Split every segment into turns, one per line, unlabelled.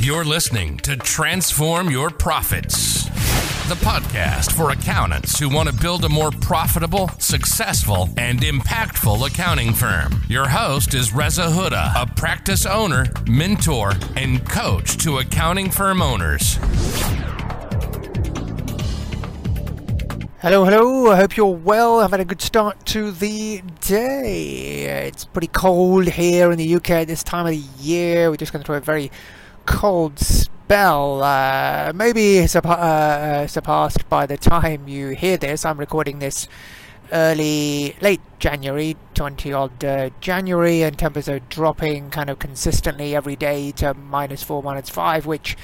You're listening to Transform Your Profits, the podcast for accountants who want to build a more profitable, successful, and impactful accounting firm. Your host is Reza Huda, a practice owner, mentor, and coach to accounting firm owners.
Hello, hello. I hope you're well. I've had a good start to the day. It's pretty cold here in the UK at this time of the year. We're just going to through a very cold spell. Uh, maybe surpa- uh, surpassed by the time you hear this. I'm recording this early, late January, 20 odd uh, January, and temperatures are dropping kind of consistently every day to minus 4, minus 5, which,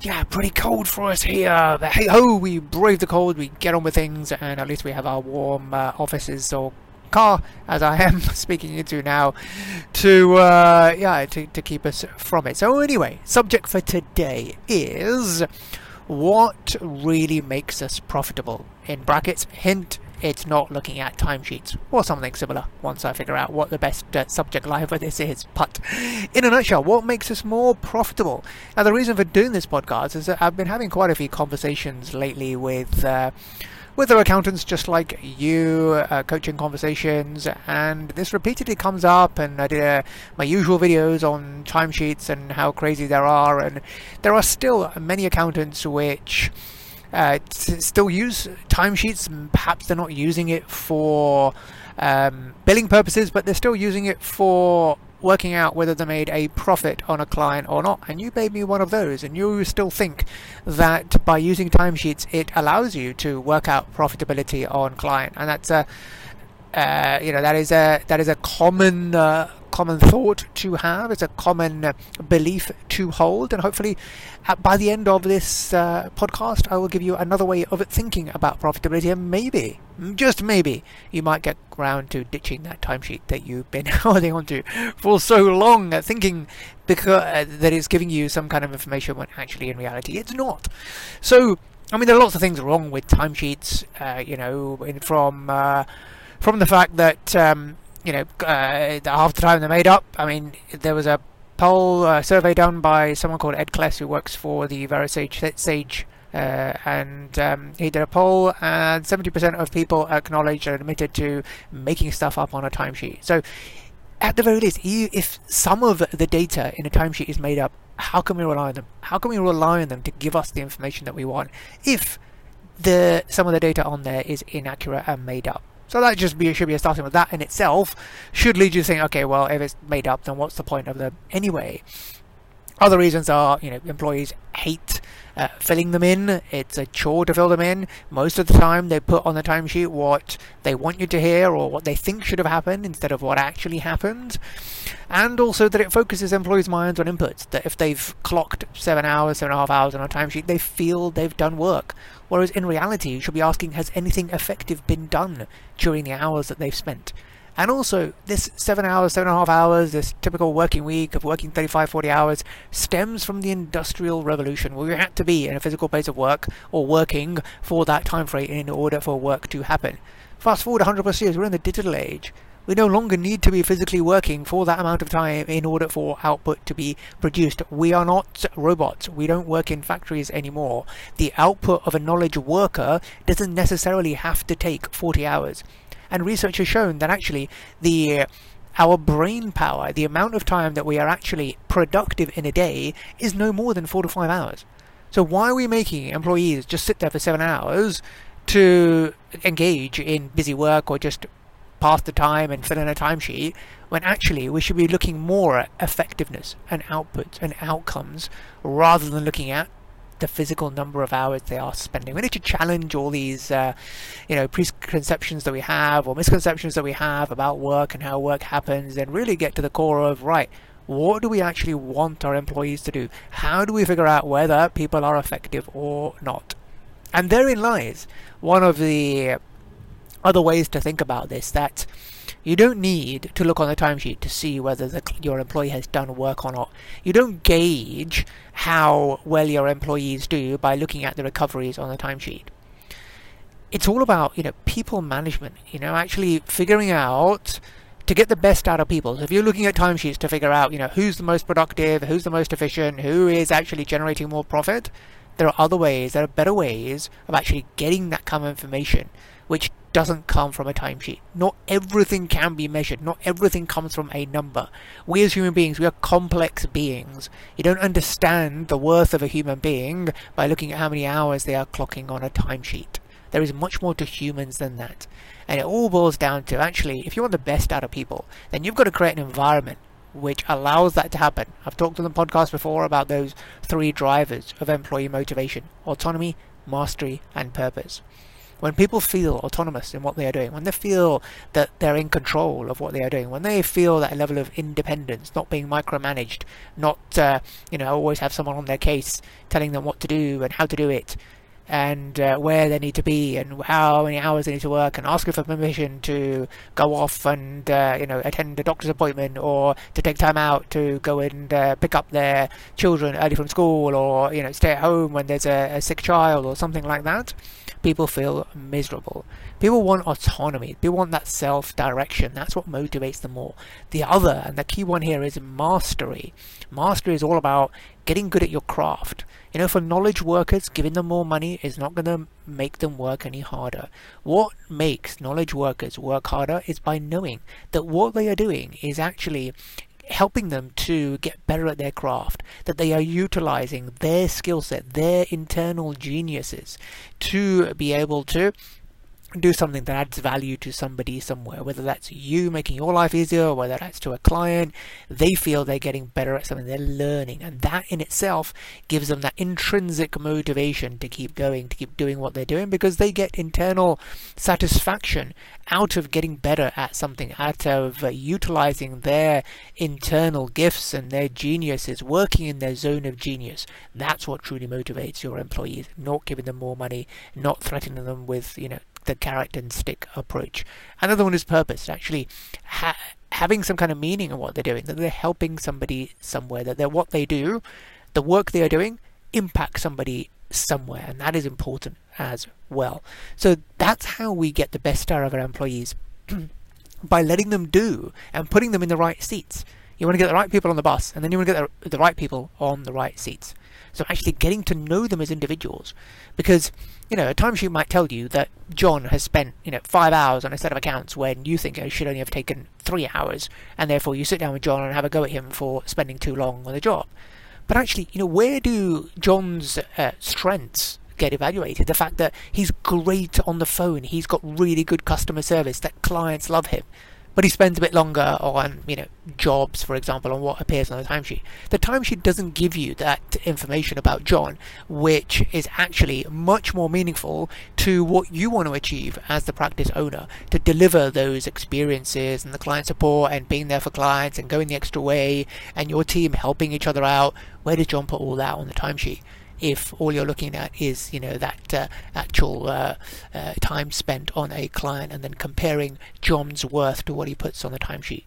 yeah, pretty cold for us here. But hey ho, we brave the cold, we get on with things, and at least we have our warm uh, offices or car, as I am speaking into now, to uh, yeah to, to keep us from it. So anyway, subject for today is what really makes us profitable. In brackets, hint. It's not looking at timesheets or something similar once I figure out what the best uh, subject line for this is. But in a nutshell, what makes us more profitable? Now, the reason for doing this podcast is that I've been having quite a few conversations lately with. Uh, with their accountants just like you, uh, coaching conversations, and this repeatedly comes up. And I did uh, my usual videos on timesheets and how crazy there are, and there are still many accountants which uh, still use timesheets. Perhaps they're not using it for um, billing purposes, but they're still using it for working out whether they made a profit on a client or not. And you may me one of those, and you still think that by using timesheets, it allows you to work out profitability on client, and that's a uh, you know that is a that is a common uh, common thought to have. It's a common uh, belief to hold, and hopefully, by the end of this uh, podcast, I will give you another way of thinking about profitability, and maybe, just maybe, you might get round to ditching that timesheet that you've been holding on to for so long, uh, thinking because uh, that it's giving you some kind of information when actually in reality it's not. So. I mean, there are lots of things wrong with timesheets, you know, from from the fact that um, you know uh, half the time they're made up. I mean, there was a poll uh, survey done by someone called Ed Kless who works for the VeraSage Sage. Uh, and um, he did a poll, and 70% of people acknowledged and admitted to making stuff up on a timesheet. So, at the very least, if some of the data in a timesheet is made up, how can we rely on them? How can we rely on them to give us the information that we want if the some of the data on there is inaccurate and made up? So that just be, should be a starting with that in itself should lead you to think, okay, well, if it's made up, then what's the point of them anyway? Other reasons are, you know, employees hate uh, filling them in. It's a chore to fill them in. Most of the time, they put on the timesheet what they want you to hear or what they think should have happened instead of what actually happened. And also that it focuses employees' minds on inputs. That if they've clocked seven hours, seven and a half hours on a timesheet, they feel they've done work. Whereas in reality, you should be asking, has anything effective been done during the hours that they've spent? And also, this seven hours, seven and a half hours, this typical working week of working 35, 40 hours stems from the Industrial Revolution, where you had to be in a physical place of work or working for that time frame in order for work to happen. Fast forward 100 plus years, we're in the digital age. We no longer need to be physically working for that amount of time in order for output to be produced. We are not robots. We don't work in factories anymore. The output of a knowledge worker doesn't necessarily have to take 40 hours. And research has shown that actually the uh, our brain power, the amount of time that we are actually productive in a day, is no more than four to five hours. So why are we making employees just sit there for seven hours to engage in busy work or just pass the time and fill in a timesheet when actually we should be looking more at effectiveness and outputs and outcomes rather than looking at the physical number of hours they are spending. We need to challenge all these, uh, you know, preconceptions that we have or misconceptions that we have about work and how work happens, and really get to the core of right. What do we actually want our employees to do? How do we figure out whether people are effective or not? And therein lies one of the other ways to think about this that you don't need to look on the timesheet to see whether the, your employee has done work or not. You don't gauge how well your employees do by looking at the recoveries on the timesheet. It's all about, you know, people management, you know, actually figuring out to get the best out of people. So if you're looking at timesheets to figure out, you know, who's the most productive, who's the most efficient, who is actually generating more profit, there are other ways, there are better ways of actually getting that kind of information, which doesn't come from a timesheet. Not everything can be measured. Not everything comes from a number. We as human beings, we are complex beings. You don't understand the worth of a human being by looking at how many hours they are clocking on a timesheet. There is much more to humans than that. And it all boils down to actually, if you want the best out of people, then you've got to create an environment which allows that to happen. I've talked on the podcast before about those three drivers of employee motivation autonomy, mastery, and purpose. When people feel autonomous in what they are doing, when they feel that they're in control of what they are doing, when they feel that level of independence, not being micromanaged, not uh, you know always have someone on their case telling them what to do and how to do it, and uh, where they need to be and how many hours they need to work and asking for permission to go off and uh, you know attend a doctor's appointment or to take time out to go and uh, pick up their children early from school or you know stay at home when there's a, a sick child or something like that people feel miserable. People want autonomy. People want that self-direction. That's what motivates them more. The other and the key one here is mastery. Mastery is all about getting good at your craft you know, for knowledge workers, giving them more money is not going to make them work any harder. What makes knowledge workers work harder is by knowing that what they are doing is actually helping them to get better at their craft, that they are utilizing their skill set, their internal geniuses to be able to do something that adds value to somebody somewhere, whether that's you making your life easier or whether that's to a client, they feel they're getting better at something, they're learning, and that in itself gives them that intrinsic motivation to keep going, to keep doing what they're doing because they get internal satisfaction out of getting better at something, out of uh, utilizing their internal gifts and their geniuses, working in their zone of genius. That's what truly motivates your employees, not giving them more money, not threatening them with, you know, the carrot and stick approach. Another one is purpose, actually ha- having some kind of meaning in what they're doing, that they're helping somebody somewhere, that they're what they do, the work they are doing impacts somebody somewhere, and that is important as well. So that's how we get the best out of our employees by letting them do and putting them in the right seats. You want to get the right people on the bus, and then you want to get the, the right people on the right seats. So actually getting to know them as individuals, because you know a timesheet might tell you that John has spent you know five hours on a set of accounts when you think it should only have taken three hours, and therefore you sit down with John and have a go at him for spending too long on the job. But actually, you know, where do John's uh, strengths get evaluated? The fact that he's great on the phone, he's got really good customer service, that clients love him but he spends a bit longer on, you know, jobs, for example, on what appears on the timesheet. The timesheet doesn't give you that information about John, which is actually much more meaningful to what you want to achieve as the practice owner to deliver those experiences and the client support and being there for clients and going the extra way and your team helping each other out. Where does John put all that on the timesheet? If all you're looking at is you know that uh, actual uh, uh, time spent on a client and then comparing John's worth to what he puts on the timesheet.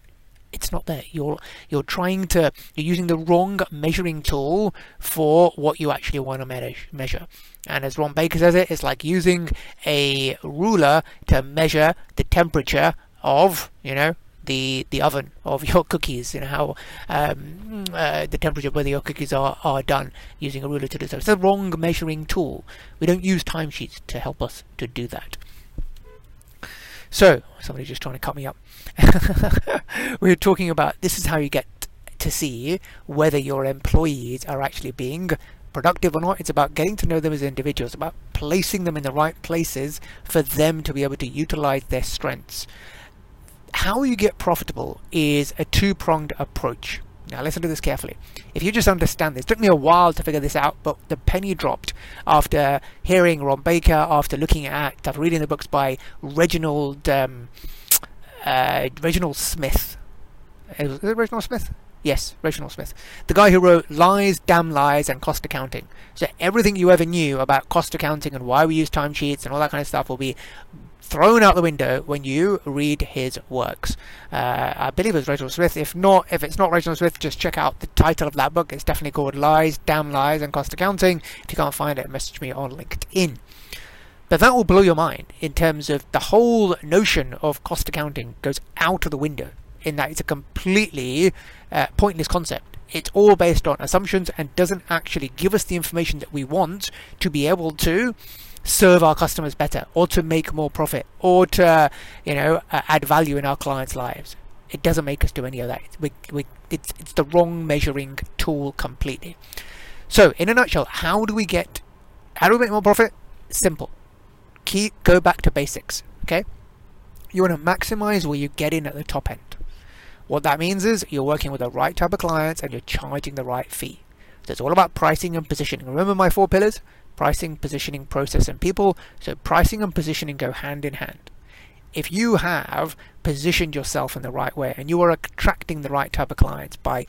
It's not there. You're you're trying to you're using the wrong measuring tool for what you actually want to measure. And as Ron Baker says it, it's like using a ruler to measure the temperature of you know the the oven of your cookies. Know how um, uh, the temperature whether your cookies are, are done using a ruler to do so. It's the wrong measuring tool. We don't use timesheets to help us to do that. So somebody just trying to cut me up. we are talking about this is how you get to see whether your employees are actually being productive or not. It's about getting to know them as individuals, about placing them in the right places for them to be able to utilize their strengths how you get profitable is a two-pronged approach. Now listen to this carefully. If you just understand this, it took me a while to figure this out, but the penny dropped after hearing Ron Baker, after looking at, after reading the books by Reginald um, uh, Reginald Smith. Is it Reginald Smith? Yes, Reginald Smith. The guy who wrote Lies, Damn Lies, and Cost Accounting. So everything you ever knew about cost accounting and why we use timesheets and all that kind of stuff will be thrown out the window when you read his works. Uh, I believe it was Reginald Smith. If not, if it's not Reginald Smith, just check out the title of that book. It's definitely called Lies, Damn Lies, and Cost Accounting. If you can't find it, message me on LinkedIn. But that will blow your mind in terms of the whole notion of cost accounting goes out of the window in that it's a completely uh, pointless concept. It's all based on assumptions and doesn't actually give us the information that we want to be able to serve our customers better or to make more profit or to you know add value in our clients lives. It doesn't make us do any of that. We, we, it's, it's the wrong measuring tool completely. So in a nutshell how do we get how do we make more profit? Simple. Keep go back to basics okay? You want to maximize where you get in at the top end. What that means is you're working with the right type of clients and you're charging the right fee. So it's all about pricing and positioning. Remember my four pillars pricing, positioning, process, and people. So pricing and positioning go hand in hand. If you have positioned yourself in the right way and you are attracting the right type of clients by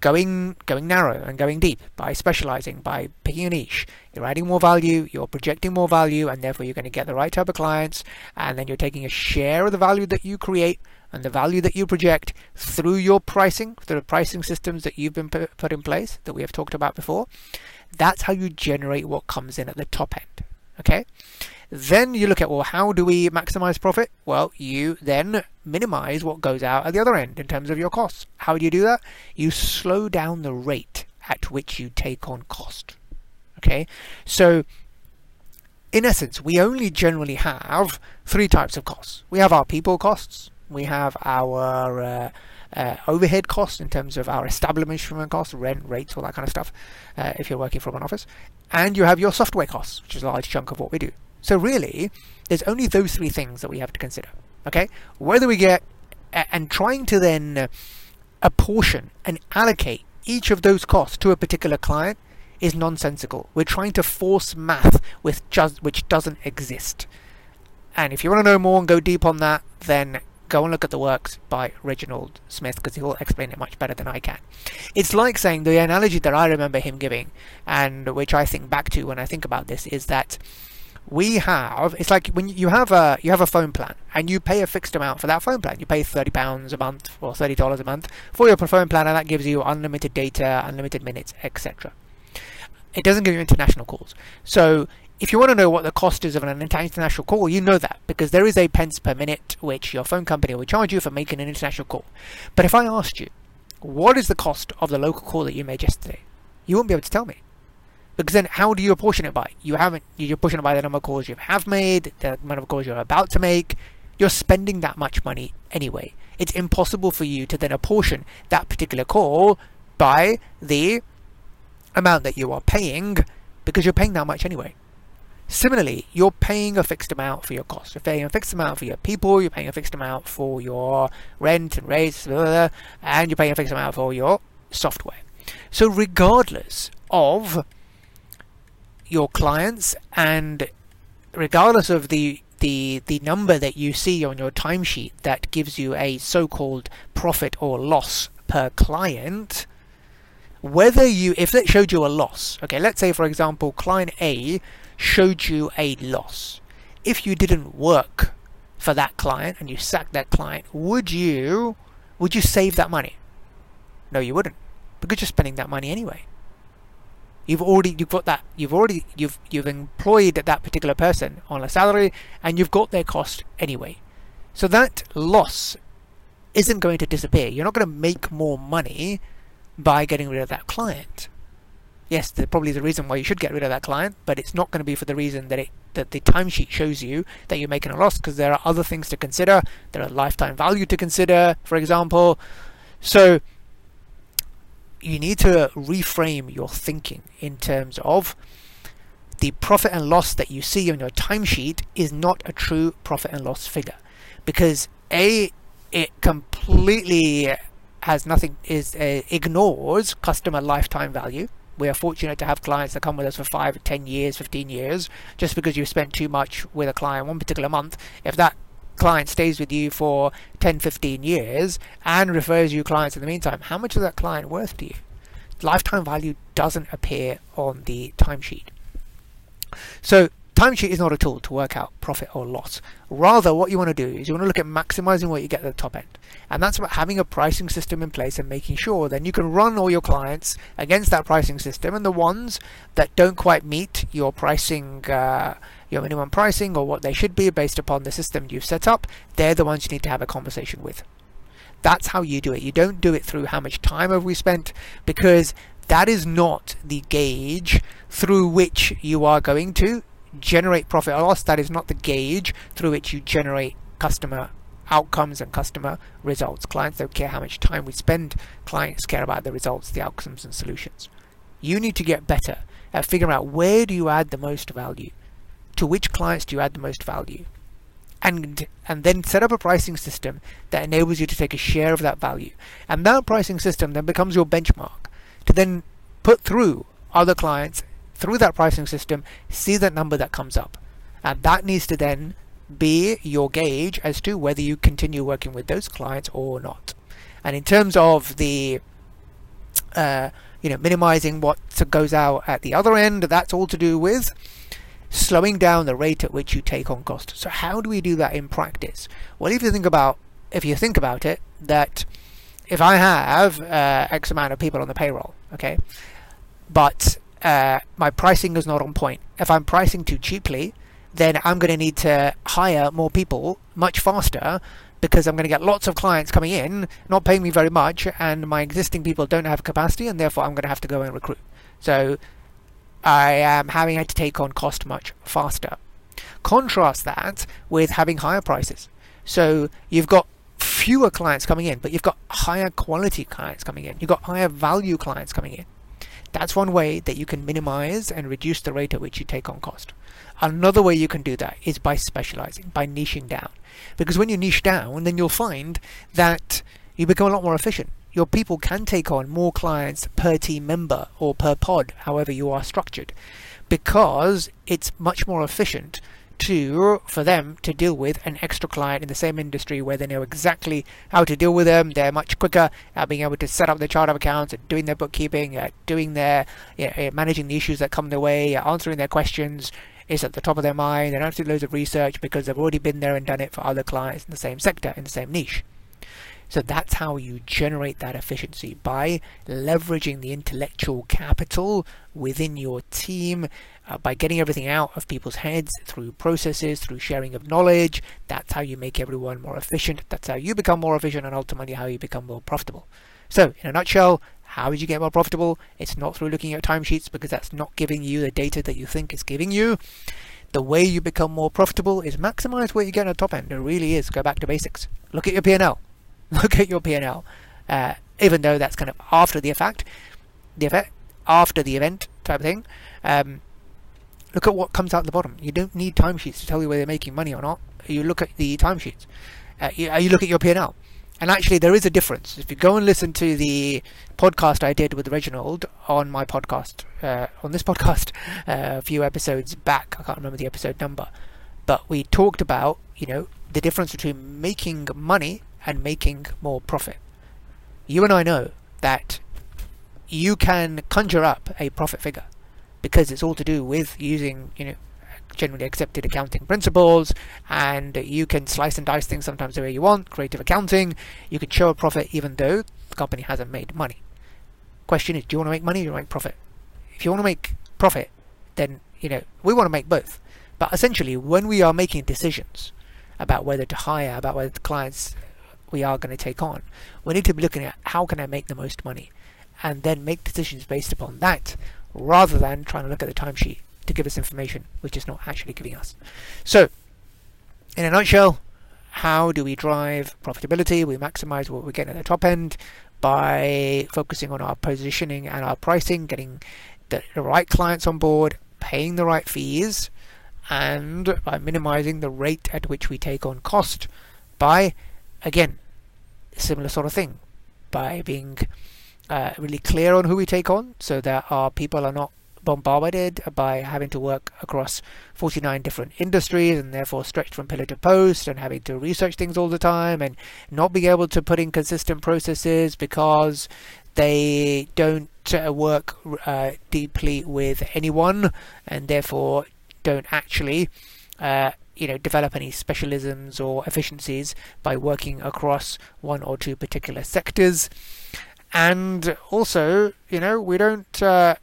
going going narrow and going deep, by specializing, by picking a niche, you're adding more value, you're projecting more value, and therefore you're going to get the right type of clients, and then you're taking a share of the value that you create and the value that you project through your pricing, through the pricing systems that you've been put in place that we have talked about before. That's how you generate what comes in at the top end. Okay. Then you look at, well, how do we maximize profit? Well, you then minimize what goes out at the other end in terms of your costs. How do you do that? You slow down the rate at which you take on cost. Okay. So, in essence, we only generally have three types of costs. We have our people costs, we have our uh, uh, overhead costs in terms of our establishment costs, rent, rates, all that kind of stuff, uh, if you're working from an office. And you have your software costs, which is a large chunk of what we do. So really, there's only those three things that we have to consider. Okay, whether we get and trying to then apportion and allocate each of those costs to a particular client is nonsensical. We're trying to force math with just which doesn't exist. And if you want to know more and go deep on that, then go and look at the works by Reginald Smith because he'll explain it much better than I can. It's like saying the analogy that I remember him giving, and which I think back to when I think about this, is that we have it's like when you have a you have a phone plan and you pay a fixed amount for that phone plan. You pay 30 pounds a month or 30 dollars a month for your phone plan and that gives you unlimited data unlimited minutes etc it doesn't give you international calls. So if you want to know what the cost is of an international call, you know that because there is a pence per minute which your phone company will charge you for making an international call. But if I asked you, what is the cost of the local call that you made yesterday? You won't be able to tell me. Because then how do you apportion it by? You haven't you're apportioning it by the number of calls you have made, the amount of calls you're about to make. You're spending that much money anyway. It's impossible for you to then apportion that particular call by the amount that you are paying because you're paying that much anyway. Similarly, you're paying a fixed amount for your costs. You're paying a fixed amount for your people, you're paying a fixed amount for your rent and rates, blah, blah, blah, and you're paying a fixed amount for your software. So, regardless of your clients and regardless of the the the number that you see on your timesheet that gives you a so-called profit or loss per client whether you if it showed you a loss okay let's say for example client A showed you a loss. If you didn't work for that client and you sacked that client, would you would you save that money? No, you wouldn't. Because you're spending that money anyway. You've already you've got that you've already you've you've employed that particular person on a salary and you've got their cost anyway. So that loss isn't going to disappear. You're not going to make more money by getting rid of that client yes, there probably is a reason why you should get rid of that client, but it's not going to be for the reason that it that the timesheet shows you that you're making a loss because there are other things to consider. There are lifetime value to consider, for example. So you need to reframe your thinking in terms of the profit and loss that you see on your timesheet is not a true profit and loss figure because a it completely has nothing is uh, ignores customer lifetime value we are fortunate to have clients that come with us for 5, 10 years, 15 years. Just because you've spent too much with a client one particular month, if that client stays with you for 10, 15 years and refers you clients in the meantime, how much is that client worth to you? Lifetime value doesn't appear on the timesheet. So timesheet is not a tool to work out profit or loss. Rather, what you want to do is you want to look at maximizing what you get at the top end. And that's about having a pricing system in place and making sure then you can run all your clients against that pricing system and the ones that don't quite meet your pricing uh, your minimum pricing or what they should be based upon the system you've set up, they're the ones you need to have a conversation with. That's how you do it. You don't do it through how much time have we spent because that is not the gauge through which you are going to generate profit or loss. That is not the gauge through which you generate customer outcomes and customer results. Clients don't care how much time we spend, clients care about the results, the outcomes, and solutions. You need to get better at figuring out where do you add the most value, to which clients do you add the most value, and and then set up a pricing system that enables you to take a share of that value. And that pricing system then becomes your benchmark to then put through other clients through that pricing system, see that number that comes up. And that needs to then be your gauge as to whether you continue working with those clients or not. And in terms of the uh, you know minimizing what goes out at the other end, that's all to do with slowing down the rate at which you take on cost. So how do we do that in practice? Well, if you think about if you think about it, that if I have uh, X amount of people on the payroll, okay, but uh, my pricing is not on point. If I'm pricing too cheaply, then I'm going to need to hire more people much faster because I'm going to get lots of clients coming in, not paying me very much, and my existing people don't have capacity, and therefore I'm going to have to go and recruit. So I am having to take on cost much faster. Contrast that with having higher prices. So you've got fewer clients coming in, but you've got higher quality clients coming in. You've got higher value clients coming in. That's one way that you can minimize and reduce the rate at which you take on cost. Another way you can do that is by specializing, by niching down. Because when you niche down, then you'll find that you become a lot more efficient. Your people can take on more clients per team member or per pod, however you are structured, because it's much more efficient to for them to deal with an extra client in the same industry where they know exactly how to deal with them. They're much quicker at being able to set up their chart of accounts, at doing their bookkeeping, at doing their you know, managing the issues that come their way, answering their questions, is at the top of their mind. They don't do loads of research because they've already been there and done it for other clients in the same sector, in the same niche. So that's how you generate that efficiency by leveraging the intellectual capital within your team, uh, by getting everything out of people's heads through processes, through sharing of knowledge. That's how you make everyone more efficient. That's how you become more efficient and ultimately how you become more profitable. So, in a nutshell, how did you get more profitable? It's not through looking at timesheets because that's not giving you the data that you think is giving you. The way you become more profitable is maximize what you get at the top end. It really is. Go back to basics. Look at your P&L. Look at your P&L. Uh, even though that's kind of after the effect, the effect after the event type of thing. Um, look at what comes out the bottom. You don't need timesheets to tell you whether they're making money or not. You look at the timesheets. Uh, you, uh, you look at your P&L. And actually, there is a difference. If you go and listen to the podcast I did with Reginald on my podcast, uh, on this podcast, uh, a few episodes back, I can't remember the episode number, but we talked about, you know, the difference between making money and making more profit. You and I know that you can conjure up a profit figure because it's all to do with using, you know, generally accepted accounting principles, and you can slice and dice things sometimes the way you want. Creative accounting, you can show a profit even though the company hasn't made money. Question is, do you want to make money or do you want to make profit? If you want to make profit, then you know we want to make both. But essentially, when we are making decisions about whether to hire, about whether the clients we are going to take on, we need to be looking at how can I make the most money, and then make decisions based upon that, rather than trying to look at the timesheet to give us information which is not actually giving us. So, in a nutshell, how do we drive profitability? We maximize what we get at the top end by focusing on our positioning and our pricing, getting the, the right clients on board, paying the right fees, and by minimizing the rate at which we take on cost by, again, similar sort of thing, by being uh, really clear on who we take on so that our people are not bombarded by having to work across 49 different industries and therefore stretched from pillar to post and having to research things all the time and not being able to put in consistent processes because they don't uh, work uh, deeply with anyone and therefore don't actually uh, you know develop any specialisms or efficiencies by working across one or two particular sectors And also, you know, we don't. Uh,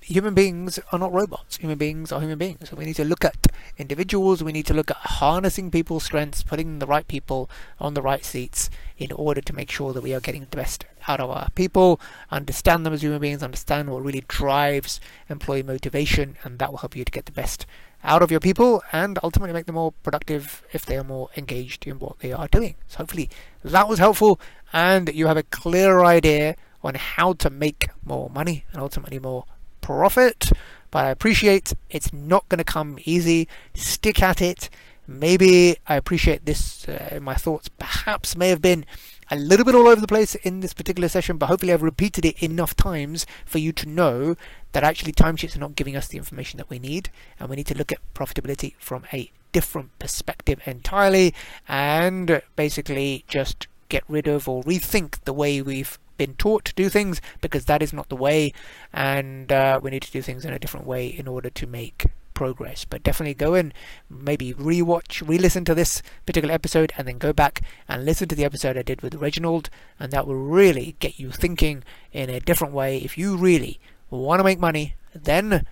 human beings are not robots. Human beings are human beings. So we need to look at individuals. We need to look at harnessing people's strengths, putting the right people on the right seats in order to make sure that we are getting the best out of our people, understand them as human beings, understand what really drives employee motivation, and that will help you to get the best out of your people and ultimately make them more productive if they are more engaged in what they are doing. So hopefully that was helpful and you have a clear idea on how to make more money and ultimately more profit. But I appreciate it's not going to come easy. Stick at it. Maybe I appreciate this. Uh, my thoughts perhaps may have been a little bit all over the place in this particular session, but hopefully I've repeated it enough times for you to know that actually timesheets are not giving us the information that we need, and we need to look at profitability from a different perspective entirely, and basically just get rid of or rethink the way we've been taught to do things because that is not the way, and uh, we need to do things in a different way in order to make progress. But definitely go and maybe rewatch, re-listen to this particular episode, and then go back and listen to the episode I did with Reginald, and that will really get you thinking in a different way. If you really want to make money, then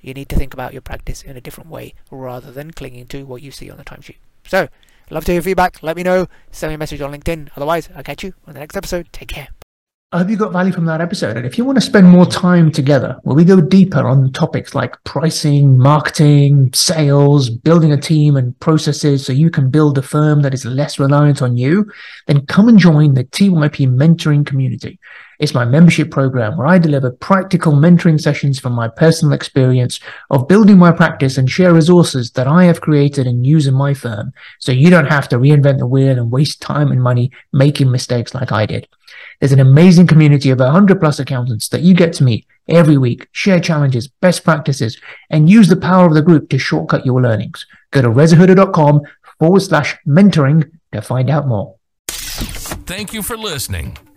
you need to think about your practice in a different way rather than clinging to what you see on the timesheet. So, love to hear feedback. Let me know. Send me a message on LinkedIn. Otherwise, I'll catch you on the next episode. Take care.
I hope you got value from that episode. And if you want to spend more time together, where we go deeper on topics like pricing, marketing, sales, building a team and processes so you can build a firm that is less reliant on you, then come and join the TYP mentoring community. It's my membership program where I deliver practical mentoring sessions from my personal experience of building my practice and share resources that I have created and use in my firm. So you don't have to reinvent the wheel and waste time and money making mistakes like I did. There's an amazing community of 100 plus accountants that you get to meet every week, share challenges, best practices, and use the power of the group to shortcut your learnings. Go to rezahuda.com forward slash mentoring to find out more.
Thank you for listening.